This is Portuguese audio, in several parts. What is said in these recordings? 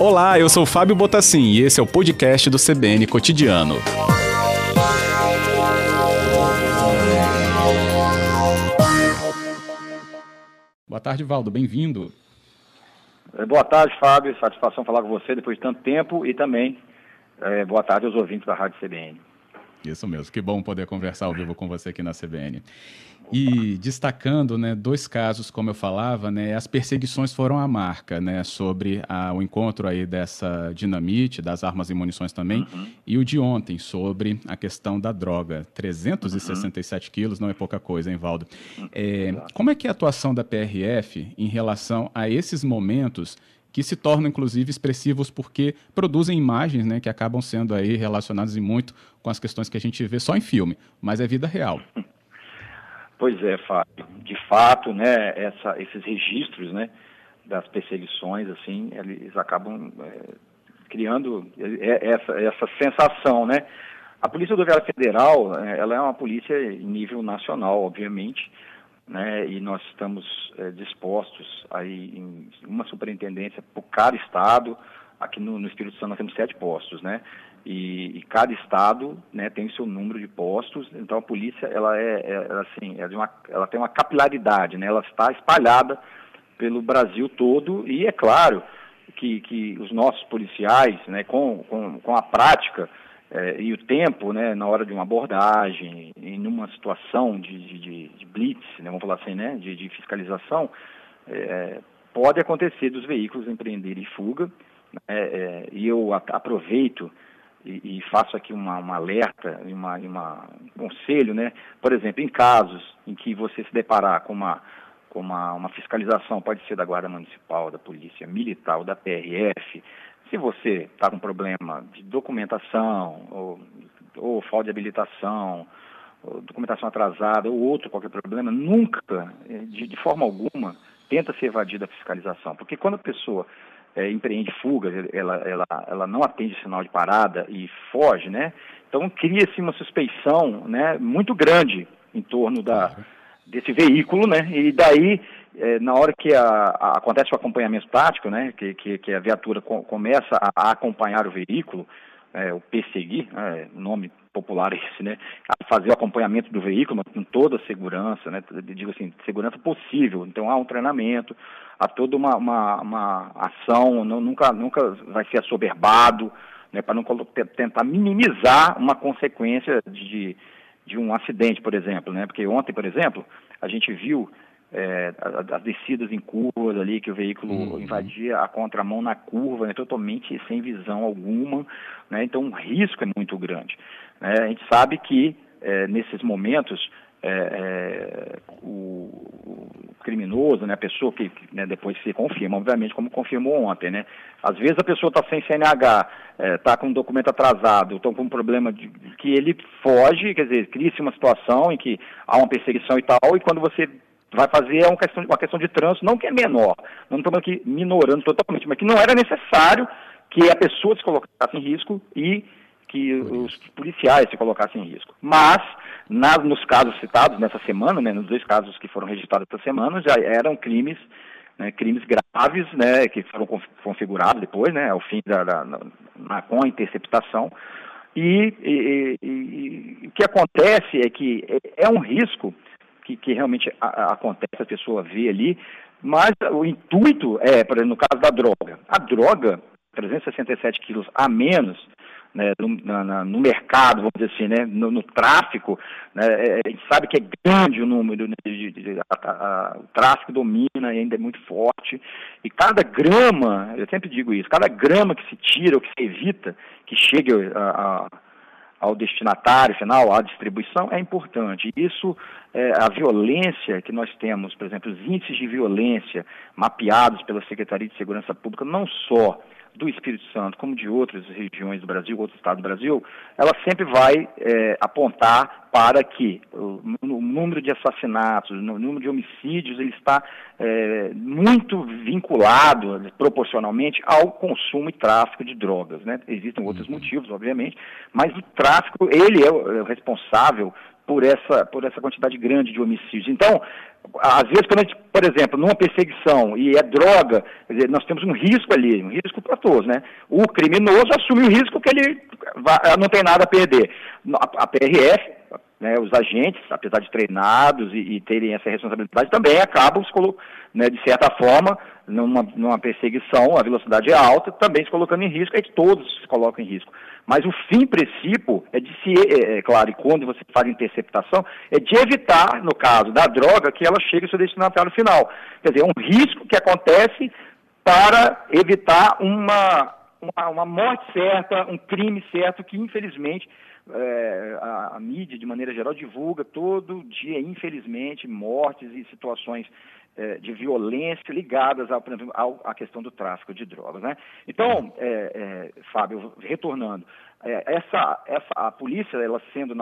Olá, eu sou Fábio Botassin e esse é o podcast do CBN Cotidiano. Boa tarde, Valdo. Bem-vindo. É, boa tarde, Fábio. Satisfação falar com você depois de tanto tempo e também é, boa tarde aos ouvintes da Rádio CBN. Isso mesmo, que bom poder conversar ao vivo com você aqui na CBN. E destacando né, dois casos, como eu falava, né, as perseguições foram a marca né, sobre a, o encontro aí dessa dinamite, das armas e munições também, uhum. e o de ontem sobre a questão da droga. 367 uhum. quilos não é pouca coisa, hein, Valdo? É, como é que é a atuação da PRF em relação a esses momentos que se tornam inclusive expressivos porque produzem imagens né, que acabam sendo aí relacionadas e muito com as questões que a gente vê só em filme, mas é vida real. Pois é, Fábio. De fato, né, essa, esses registros né, das perseguições, assim, eles acabam é, criando essa, essa sensação, né? A Polícia Rodoviária Federal, é, ela é uma polícia em nível nacional, obviamente, né, e nós estamos é, dispostos aí em uma superintendência por cada estado. Aqui no, no Espírito Santo nós temos sete postos, né? E, e, cada estado né, tem o seu número de postos. Então a polícia ela é, é assim, é uma, ela tem uma capilaridade, né? Ela está espalhada pelo Brasil todo e é claro que, que os nossos policiais, né, com, com, com a prática é, e o tempo, né, na hora de uma abordagem, em uma situação de, de, de blitz, né, vamos falar assim, né, de, de fiscalização, é, pode acontecer dos veículos empreenderem fuga, né, é, e eu aproveito e, e, faço aqui uma, uma alerta, uma, uma, um conselho, né, por exemplo, em casos em que você se deparar com uma com uma, uma fiscalização, pode ser da Guarda Municipal, da Polícia Militar ou da PRF, se você está com problema de documentação, ou, ou falta de habilitação, ou documentação atrasada, ou outro qualquer problema, nunca, eh, de, de forma alguma, tenta se evadir da fiscalização. Porque quando a pessoa é, empreende fuga, ela, ela, ela não atende sinal de parada e foge, né? Então cria-se uma suspeição né, muito grande em torno da, desse veículo, né? E daí é, na hora que a, a, acontece o acompanhamento tático, né, que, que, que a viatura co começa a, a, acompanhar o veículo, é, o perseguir, é, nome popular esse, né, a fazer o acompanhamento do veículo com toda a segurança, né, digo assim, segurança possível. Então há um treinamento, há toda uma, uma, uma ação, não, nunca, nunca vai ser assoberbado, né, para não tentar minimizar uma consequência de, de um acidente, por exemplo, né, porque ontem, por exemplo, a gente viu é, as descidas em curvas ali, que o veículo uhum. invadia a contramão na curva, né, totalmente sem visão alguma, né, então o risco é muito grande. Né, a gente sabe que é, nesses momentos é, é o, o, criminoso, né, a pessoa que né, depois se confirma, obviamente como confirmou ontem, né, às vezes a pessoa está sem CNH, está é, com um documento atrasado, estão com um problema de, de que ele foge, quer dizer, cria-se uma situação em que há uma perseguição e tal, e quando você vai fazer uma questão, uma questão de trânsito, não que é menor, não estamos aqui minorando totalmente, mas que não era necessário que a pessoa se colocasse em risco e que os policiais se colocassem em risco. Mas, nas, nos casos citados nessa semana, né, nos dois casos que foram registrados essa semana, já eram crimes, né, crimes graves, né, que foram configurados depois, né, ao fim da, da na, com a interceptação. E, e, e, e, o que acontece é que é, é um risco que, que realmente a, a, acontece, a pessoa vê ali, mas o intuito é, por exemplo, no caso da droga, a droga, 367 quilos a menos, né, no, na, no, mercado, vamos dizer assim, né, no, no tráfico, né, é, a gente sabe que é grande o número, né, de, de, de, a, a, o tráfico domina e ainda é muito forte, e cada grama, eu sempre digo isso, cada grama que se tira ou que se evita que chegue a, a ao destinatário final, à distribuição, é importante. Isso, é, a violência que nós temos, por exemplo, os índices de violência mapeados pela Secretaria de Segurança Pública, não só do Espírito Santo, como de outras regiões do Brasil, outros estados do Brasil, ela sempre vai é, apontar para que o, o, número de assassinatos, o número de homicídios, ele está é, muito vinculado proporcionalmente ao consumo e tráfico de drogas. Né? Existem outros uhum. motivos, obviamente, mas o tráfico, ele é o, é o responsável por essa, por essa quantidade grande de homicídios. Então, às vezes, quando a gente, por exemplo, numa perseguição e é droga, dizer, nós temos um risco ali, um risco para todos, né? O criminoso assume o risco que ele vai, não tem nada a perder. A, a PRF, né, os agentes, apesar de treinados e, e, terem essa responsabilidade, também acabam, né, de certa forma, numa, numa perseguição, a velocidade é alta, também se colocando em risco, aí todos se colocam em risco. Mas o fim princípio é de se, é, é, claro, e quando você faz interceptação, é de evitar, no caso da droga, que ela chegue ao seu destinatário final. Quer dizer, é um risco que acontece para evitar uma, uma, uma morte certa, um crime certo, que infelizmente é, a, a, mídia, de maneira geral, divulga todo dia, infelizmente, mortes e situações é, de violência ligadas ao, à questão do tráfico de drogas. Né? Então, é, é Fábio, retornando, é, essa, essa, a polícia, ela sendo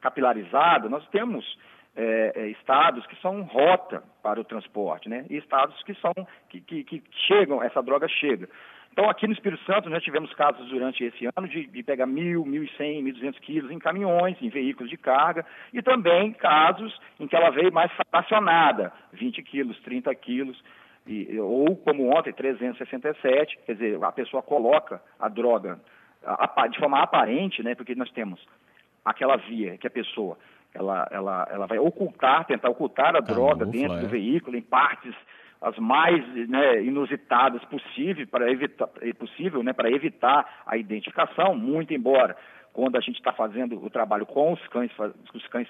capilarizada, nós temos é, estados que são rota para o transporte, né? E estados que são que, que, que chegam, essa droga chega. Então, aqui no Espírito Santo, nós tivemos casos durante esse ano de, de pegar mil, mil e cem, mil duzentos quilos em caminhões, em veículos de carga, e também casos em que ela veio mais fracionada, 20 quilos, 30 quilos, e, ou como ontem, 367, quer dizer, a pessoa coloca a droga de forma aparente, né, porque nós temos aquela via que a pessoa ela, ela, ela vai ocultar, tentar ocultar a droga dentro é. do veículo, em partes as mais né, inusitadas possível para evitar, é possível, né, para evitar a identificação, muito embora quando a gente está fazendo o trabalho com os cães, os cães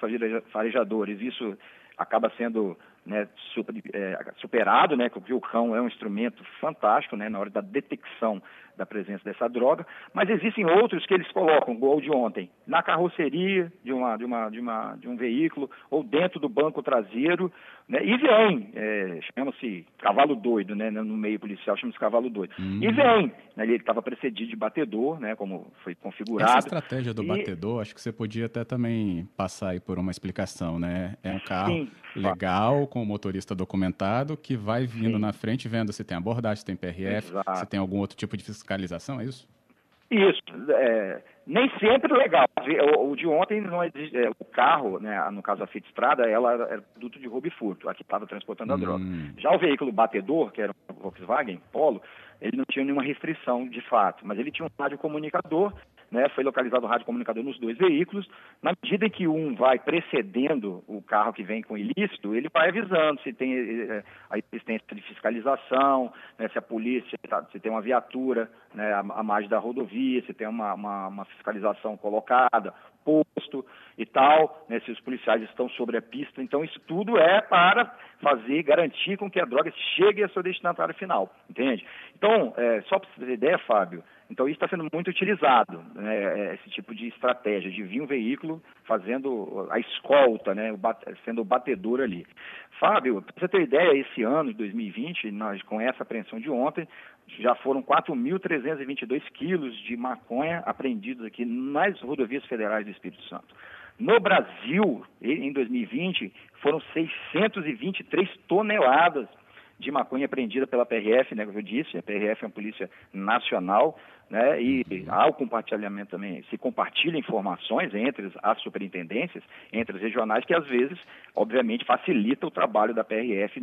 farejadores, isso acaba sendo né, super, é, superado, né, porque o cão é um instrumento fantástico né, na hora da detecção da presença dessa droga, mas existem outros que eles colocam, igual de ontem, na carroceria de, uma, de, uma, de, uma, de um veículo ou dentro do banco traseiro, né, e vem, é, chama-se cavalo doido, né, no meio policial chama-se cavalo doido, hum. e vem, né, ele estava precedido de batedor, né, como foi configurado. Essa estratégia do e... batedor, acho que você podia até também passar aí por uma explicação, né, é um carro Sim, legal, com o motorista documentado, que vai vindo Sim. na frente vendo se tem abordagem, se tem PRF, Exato. se tem algum outro tipo de fiscalização, é isso? Isso. É, nem sempre legal. O, o de ontem, não é, o carro, né, no caso a Fiat Estrada, ela era produto de roubo e furto, aqui estava transportando a hum. droga. Já o veículo batedor, que era um Volkswagen Polo, ele não tinha nenhuma restrição de fato, mas ele tinha um rádio comunicador né, foi localizado o rádio comunicador nos dois veículos. Na medida em que um vai precedendo o carro que vem com ilícito, ele vai avisando se tem eh, a existência de fiscalização, né, se a polícia, tá, se tem uma viatura né, à, margem da rodovia, se tem uma, uma, uma fiscalização colocada, posto e tal, né, se os policiais estão sobre a pista. Então, isso tudo é para fazer, garantir com que a droga chegue ao seu destinatário final, entende? Então, é, só para você ter ideia, Fábio, então isso está sendo muito utilizado, né, é, esse tipo de estratégia, de vir um veículo fazendo a escolta, né, sendo o batedor ali. Fábio, para você ter ideia, esse ano de 2020, nós, com essa apreensão de ontem, já foram 4.322 quilos de maconha apreendidos aqui nas rodovias federais do Espírito Santo. No Brasil, em 2020, foram 623 toneladas de maconha apreendida pela PRF, né, como eu disse, a PRF é uma polícia nacional, né, e há o compartilhamento também, se compartilha informações entre as superintendências, entre as regionais, que às vezes, obviamente, facilita o trabalho da PRF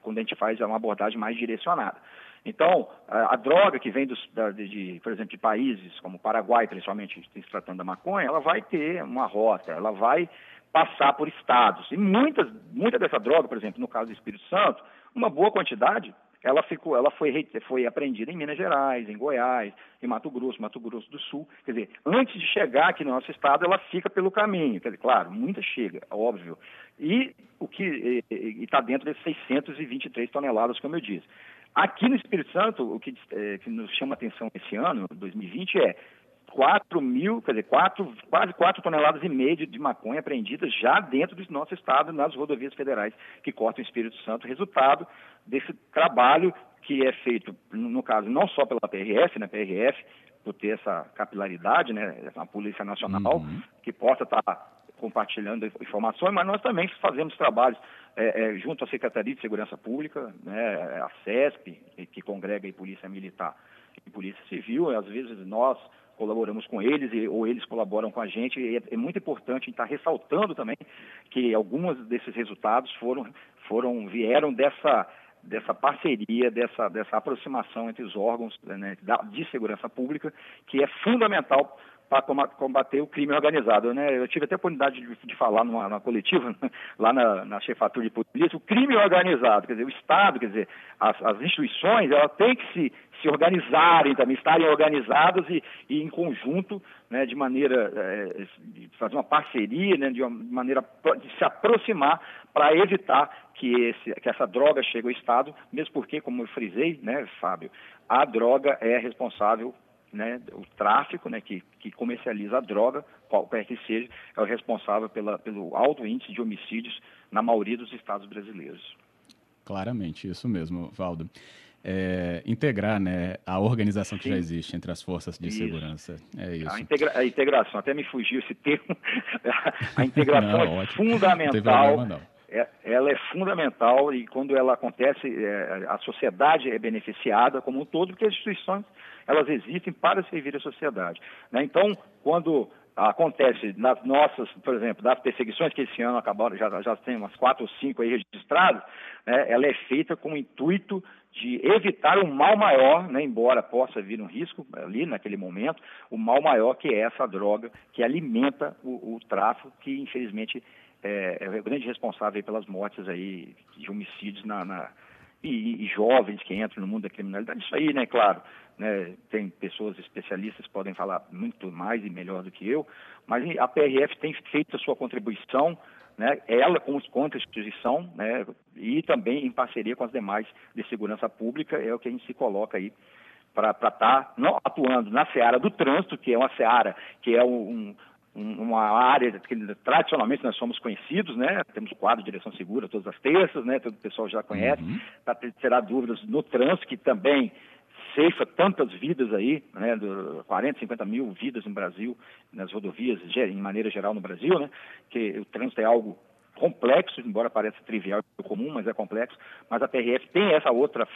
quando a gente faz uma abordagem mais direcionada. Então, a, a droga que vem dos, da, de, por exemplo, de países como Paraguai, principalmente se tratando da maconha, ela vai ter uma rota, ela vai passar por estados. E muitas, muita dessa droga, por exemplo, no caso do Espírito Santo, uma boa quantidade, ela ficou, ela foi, foi apreendida em Minas Gerais, em Goiás, em Mato Grosso, Mato Grosso do Sul. Quer dizer, antes de chegar aqui no nosso estado, ela fica pelo caminho. Quer dizer, claro, muita chega, óbvio. E o que está dentro desses 623 toneladas, como eu disse. Aqui no Espírito Santo, o que, é, que nos chama atenção esse ano, 2020, é 4 mil, quer dizer, quatro, quase 4 toneladas e meia de, maconha apreendidas já dentro do nosso estado, nas rodovias federais que cortam o Espírito Santo, resultado desse trabalho que é feito, no caso, não só pela PRF, né, PRF, por ter essa capilaridade, né, a Polícia Nacional, uhum. que possa estar compartilhando informações, mas nós também fazemos trabalhos é, é, junto à Secretaria de Segurança Pública, né, a CESP, que congrega a Polícia Militar de polícia civil, às vezes nós colaboramos com eles e, ou eles colaboram com a gente. E é, é muito importante estar ressaltando também que alguns desses resultados foram, foram vieram dessa dessa parceria, dessa, dessa aproximação entre os órgãos né, de segurança pública, que é fundamental para combater o crime organizado. Né? Eu tive até a oportunidade de, de falar numa, numa, coletiva, lá na, na chefatura de polícia, o crime organizado, quer dizer, o Estado, quer dizer, as, as instituições, elas têm que se, se organizarem também, estarem organizadas e, e em conjunto, né, de maneira, é, de fazer uma parceria, né, de uma maneira de se aproximar para evitar que, esse, que essa droga chegue ao Estado, mesmo porque, como eu frisei, né, Fábio, a droga é responsável né, o tráfico, né, que, que comercializa a droga, qualquer que seja, é o responsável pela, pelo alto índice de homicídios na maioria dos estados brasileiros. Claramente, isso mesmo, Valdo. É, integrar né, a organização que Sim. já existe entre as forças de isso. segurança. É isso. A, integra a, integração, até me fugiu esse termo. a integração não, é ótimo. fundamental. É, ela é fundamental e quando ela acontece, é, a sociedade é beneficiada como um todo, porque as instituições elas existem para servir a sociedade. Né? Então, quando acontece nas nossas, por exemplo, das perseguições que esse ano acabaram, já, já tem umas quatro ou cinco aí registradas, né, ela é feita com o intuito de evitar um mal maior, né, embora possa vir um risco ali naquele momento, o mal maior que é essa droga que alimenta o, o tráfico, que infelizmente é, é o grande responsável pelas mortes aí de homicídios na, na e, e, jovens que entram no mundo da criminalidade. Isso aí, né, claro, né, tem pessoas especialistas que podem falar muito mais e melhor do que eu, mas a PRF tem feito a sua contribuição, né, ela com os contra instituição, né, e também em parceria com as demais de segurança pública, é o que a gente se coloca aí para estar tá, atuando na seara do trânsito, que é uma seara que é um, uma área que tradicionalmente nós somos conhecidos, né? Temos o quadro de direção segura todas as terças, né? Todo o pessoal já conhece. Uhum. Para terá dúvidas no trânsito, que também ceifa tantas vidas aí, né? Do 40, 50 mil vidas no Brasil, nas rodovias, em maneira geral no Brasil, né? Que o trânsito é algo complexo, embora pareça trivial e comum, mas é complexo. Mas a PRF tem essa outra,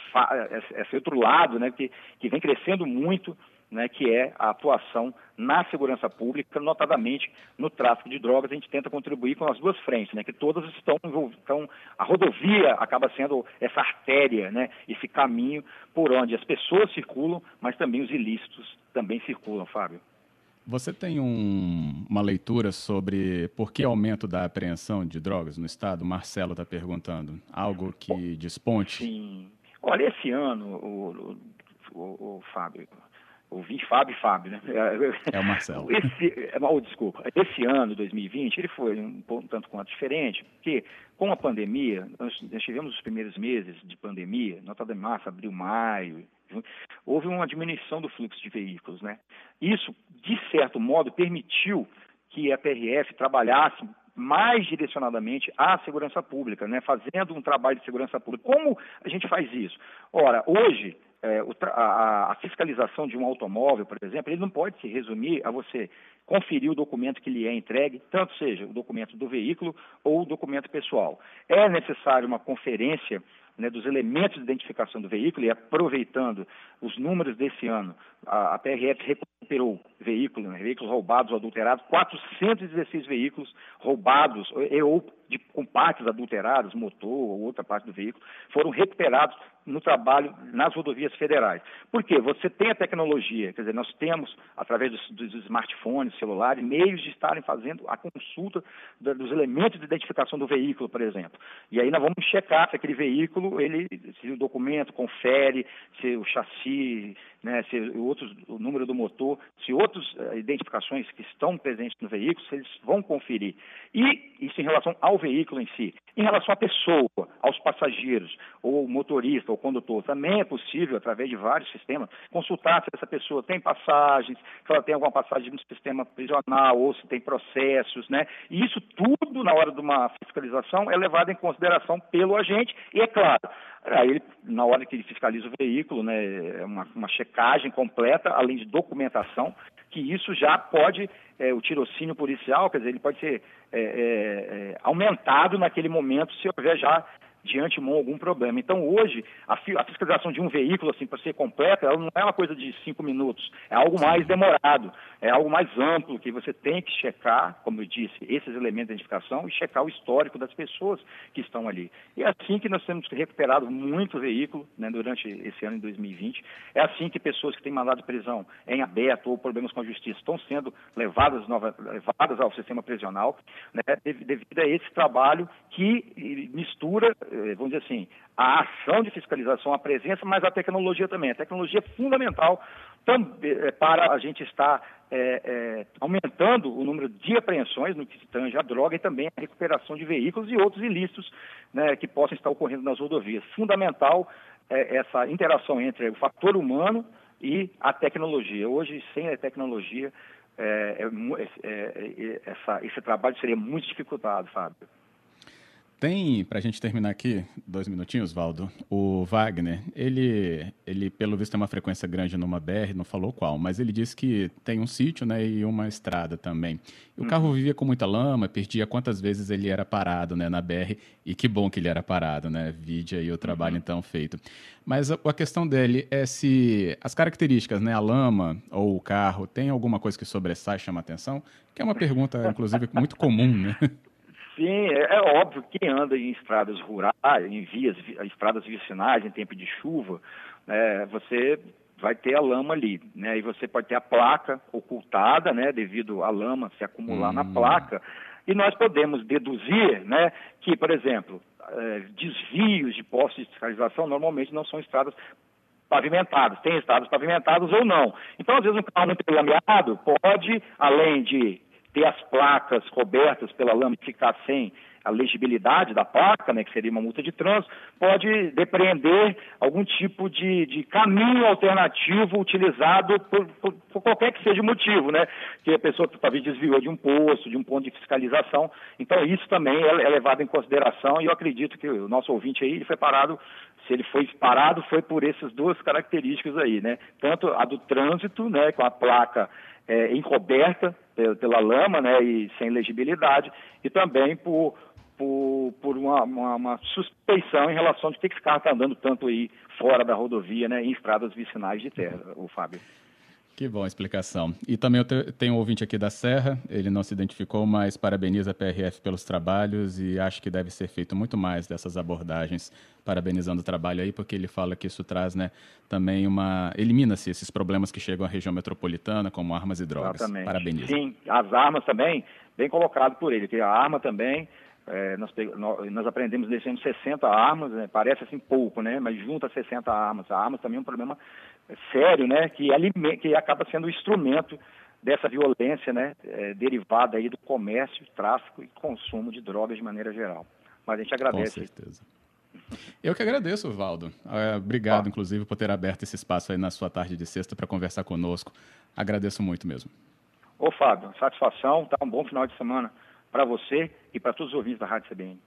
esse outro lado, né? Que, que vem crescendo muito né, que é a atuação na segurança pública, notadamente no tráfico de drogas. A gente tenta contribuir com as duas frentes, né, que todas estão então a rodovia acaba sendo essa artéria, né, esse caminho por onde as pessoas circulam, mas também os ilícitos também circulam, Fábio. Você tem um, uma leitura sobre por que aumento da apreensão de drogas no Estado? Marcelo está perguntando. Algo que desponte? Sim. Olha, esse ano, o, o, o, o Fábio, Ouvi Fábio e Fábio, né? É o Marcelo. Esse, oh, desculpa, esse ano, 2020, ele foi um, um tanto quanto diferente, porque com a pandemia, nós, nós tivemos os primeiros meses de pandemia, nota de março, abril, maio, houve uma diminuição do fluxo de veículos, né? Isso, de certo modo, permitiu que a PRF trabalhasse mais direcionadamente à segurança pública, né? fazendo um trabalho de segurança pública. Como a gente faz isso? Ora, hoje, é, a, a, fiscalização de um automóvel, por exemplo, ele não pode se resumir a você conferir o documento que lhe é entregue, tanto seja o documento do veículo ou o documento pessoal. É necessário uma conferência né, dos elementos de identificação do veículo e aproveitando os números desse ano, a, a PRF recuperou veículos, né, veículos roubados ou adulterados, 416 veículos roubados ou de, com partes adulteradas, motor ou outra parte do veículo, foram recuperados no trabalho nas rodovias federais. Por quê? Você tem a tecnologia, quer dizer, nós temos, através dos, dos smartphones, celulares, meios de estarem fazendo a consulta da, dos elementos de identificação do veículo, por exemplo. E aí nós vamos checar se aquele veículo, ele, se o documento confere, se o chassi, né, se outros, o número do motor, se outras uh, identificações que estão presentes no veículo, se eles vão conferir. E isso em relação ao veículo em si. Em relação à pessoa, aos passageiros, ou motorista, ou condutor, também é possível, através de vários sistemas, consultar se essa pessoa tem passagens, se ela tem alguma passagem no sistema prisional, ou se tem processos, né? E isso tudo, na hora de uma fiscalização, é levado em consideração pelo agente, e é claro, Aí, na hora que ele fiscaliza o veículo, né, é uma, uma checagem completa, além de documentação, que isso já pode, é, o tirocínio policial, quer dizer, ele pode ser é, é, é aumentado naquele momento se houver já de antemão algum problema. Então, hoje, a, a fiscalização de um veículo, assim, para ser completa, ela não é uma coisa de cinco minutos, é algo mais demorado, é algo mais amplo, que você tem que checar, como eu disse, esses elementos de identificação e checar o histórico das pessoas que estão ali. E é assim que nós temos recuperado muito veículo né, durante esse ano de 2020. É assim que pessoas que têm mandado de prisão em aberto ou problemas com a justiça estão sendo levadas, nova, levadas ao sistema prisional, né, devido a esse trabalho que mistura, eh, vamos dizer assim, a ação de fiscalização, a presença, mas a tecnologia também. A tecnologia é fundamental eh, para a gente estar é, é, aumentando o número de apreensões no que se tange a droga e também a recuperação de veículos e outros ilícitos né, que possam estar ocorrendo nas rodovias. Fundamental é, essa interação entre o fator humano e a tecnologia. Hoje, sem a tecnologia, é, é, é, essa, esse trabalho seria muito dificultado, Fábio. Tem, para a gente terminar aqui, dois minutinhos, Valdo, o Wagner, ele, ele pelo visto tem uma frequência grande numa BR, não falou qual, mas ele disse que tem um sítio né, e uma estrada também. E o uhum. carro vivia com muita lama, perdia quantas vezes ele era parado né, na BR, e que bom que ele era parado, né? Vide aí o trabalho uhum. então feito. Mas a, a, questão dele é se as características, né, a lama ou o carro, tem alguma coisa que sobressai, chama atenção? Que é uma pergunta, inclusive, muito comum, né? Sim, é, é, óbvio que quem anda em estradas rurais, em vias, estradas vicinais, em tempo de chuva, né, você vai ter a lama ali, né? E você pode ter a placa ocultada, né? Devido à lama se acumular hum. na placa. E nós podemos deduzir, né? Que, por exemplo, é, desvios de postos de fiscalização normalmente não são estradas pavimentadas, tem estradas pavimentadas ou não. Então, às vezes, um carro muito lameado pode, além de ter as placas cobertas pela lama e ficar sem a legibilidade da placa, né, que seria uma multa de trânsito, pode depreender algum tipo de, de caminho alternativo utilizado por, por, por, qualquer que seja o motivo, né? Que a pessoa talvez desviou de um posto, de um ponto de fiscalização. Então, isso também é, é levado em consideração e eu acredito que o nosso ouvinte aí ele foi parado se ele foi parado foi por essas duas características aí, né? Tanto a do trânsito, né, com a placa é, encoberta pela lama, né, e sem legibilidade, e também por, por, por uma, uma, uma, suspeição em relação de que esse carro está andando tanto aí fora da rodovia, né, em estradas vicinais de terra, o Fábio. Que bom a explicação. E também eu tenho um ouvinte aqui da Serra, ele não se identificou, mas parabeniza a PRF pelos trabalhos e acho que deve ser feito muito mais dessas abordagens, parabenizando o trabalho aí, porque ele fala que isso traz né, também uma. elimina-se esses problemas que chegam à região metropolitana, como armas e drogas. Exatamente. Parabeniza. Sim, as armas também, bem colocado por ele, que a arma também. É, nós, nós, aprendemos ano 60 armas, né, parece assim pouco, né, mas junta 60 armas. A arma também é um problema sério, né, que, alime, que acaba sendo o instrumento dessa violência, né, é, derivada aí do comércio, tráfico e consumo de drogas de maneira geral. Mas a gente agradece. Com certeza. Eu que agradeço, Valdo. Uh, obrigado, ah. inclusive, por ter aberto esse espaço aí na sua tarde de sexta para conversar conosco. Agradeço muito mesmo. Ô, Fábio, satisfação, tá? Um bom final de semana para você e para todos os ouvintes da Rádio CBN.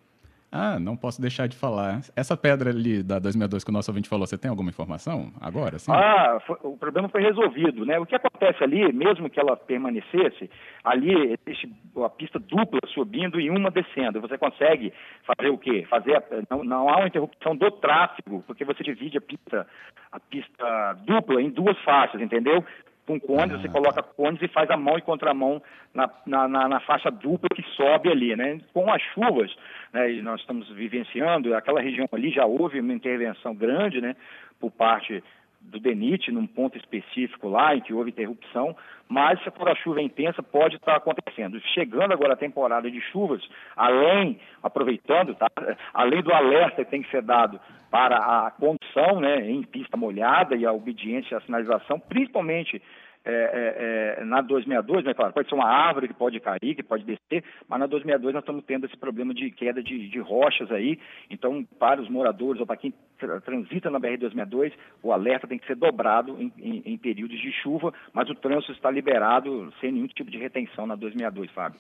Ah, não posso deixar de falar. Essa pedra ali da 2002 que o nosso ouvinte falou, você tem alguma informação agora? Sim? Ah, foi, o problema foi resolvido, né? O que acontece ali, mesmo que ela permanecesse, ali existe a pista dupla subindo e uma descendo. Você consegue fazer o quê? Fazer não, não há uma interrupção do tráfego, porque você divide a pista, a pista dupla em duas faixas, entendeu? Com cones, ah. você coloca cones e faz a mão e contramão na, na, na, na, faixa dupla que sobe ali, né? Com as chuvas, né, e nós estamos vivenciando, aquela região ali já houve uma intervenção grande, né, por parte do DENIT, num ponto específico lá, em que houve interrupção, mas se for a chuva intensa, pode estar acontecendo. Chegando agora a temporada de chuvas, além, aproveitando, tá, além do alerta que tem que ser dado para a condução né, em pista molhada e a obediência à sinalização, principalmente é, é, é, na 262, né, claro, pode ser uma árvore que pode cair, que pode descer, mas na 262 nós estamos tendo esse problema de queda de, de rochas aí, então para os moradores ou para quem transita na BR-262, o alerta tem que ser dobrado em, em, em, períodos de chuva, mas o trânsito está liberado sem nenhum tipo de retenção na 262, Fábio.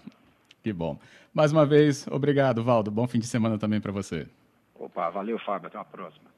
Que bom. Mais uma vez, obrigado, Valdo. Bom fim de semana também para você. Opa, valeu, Fábio. Até uma próxima.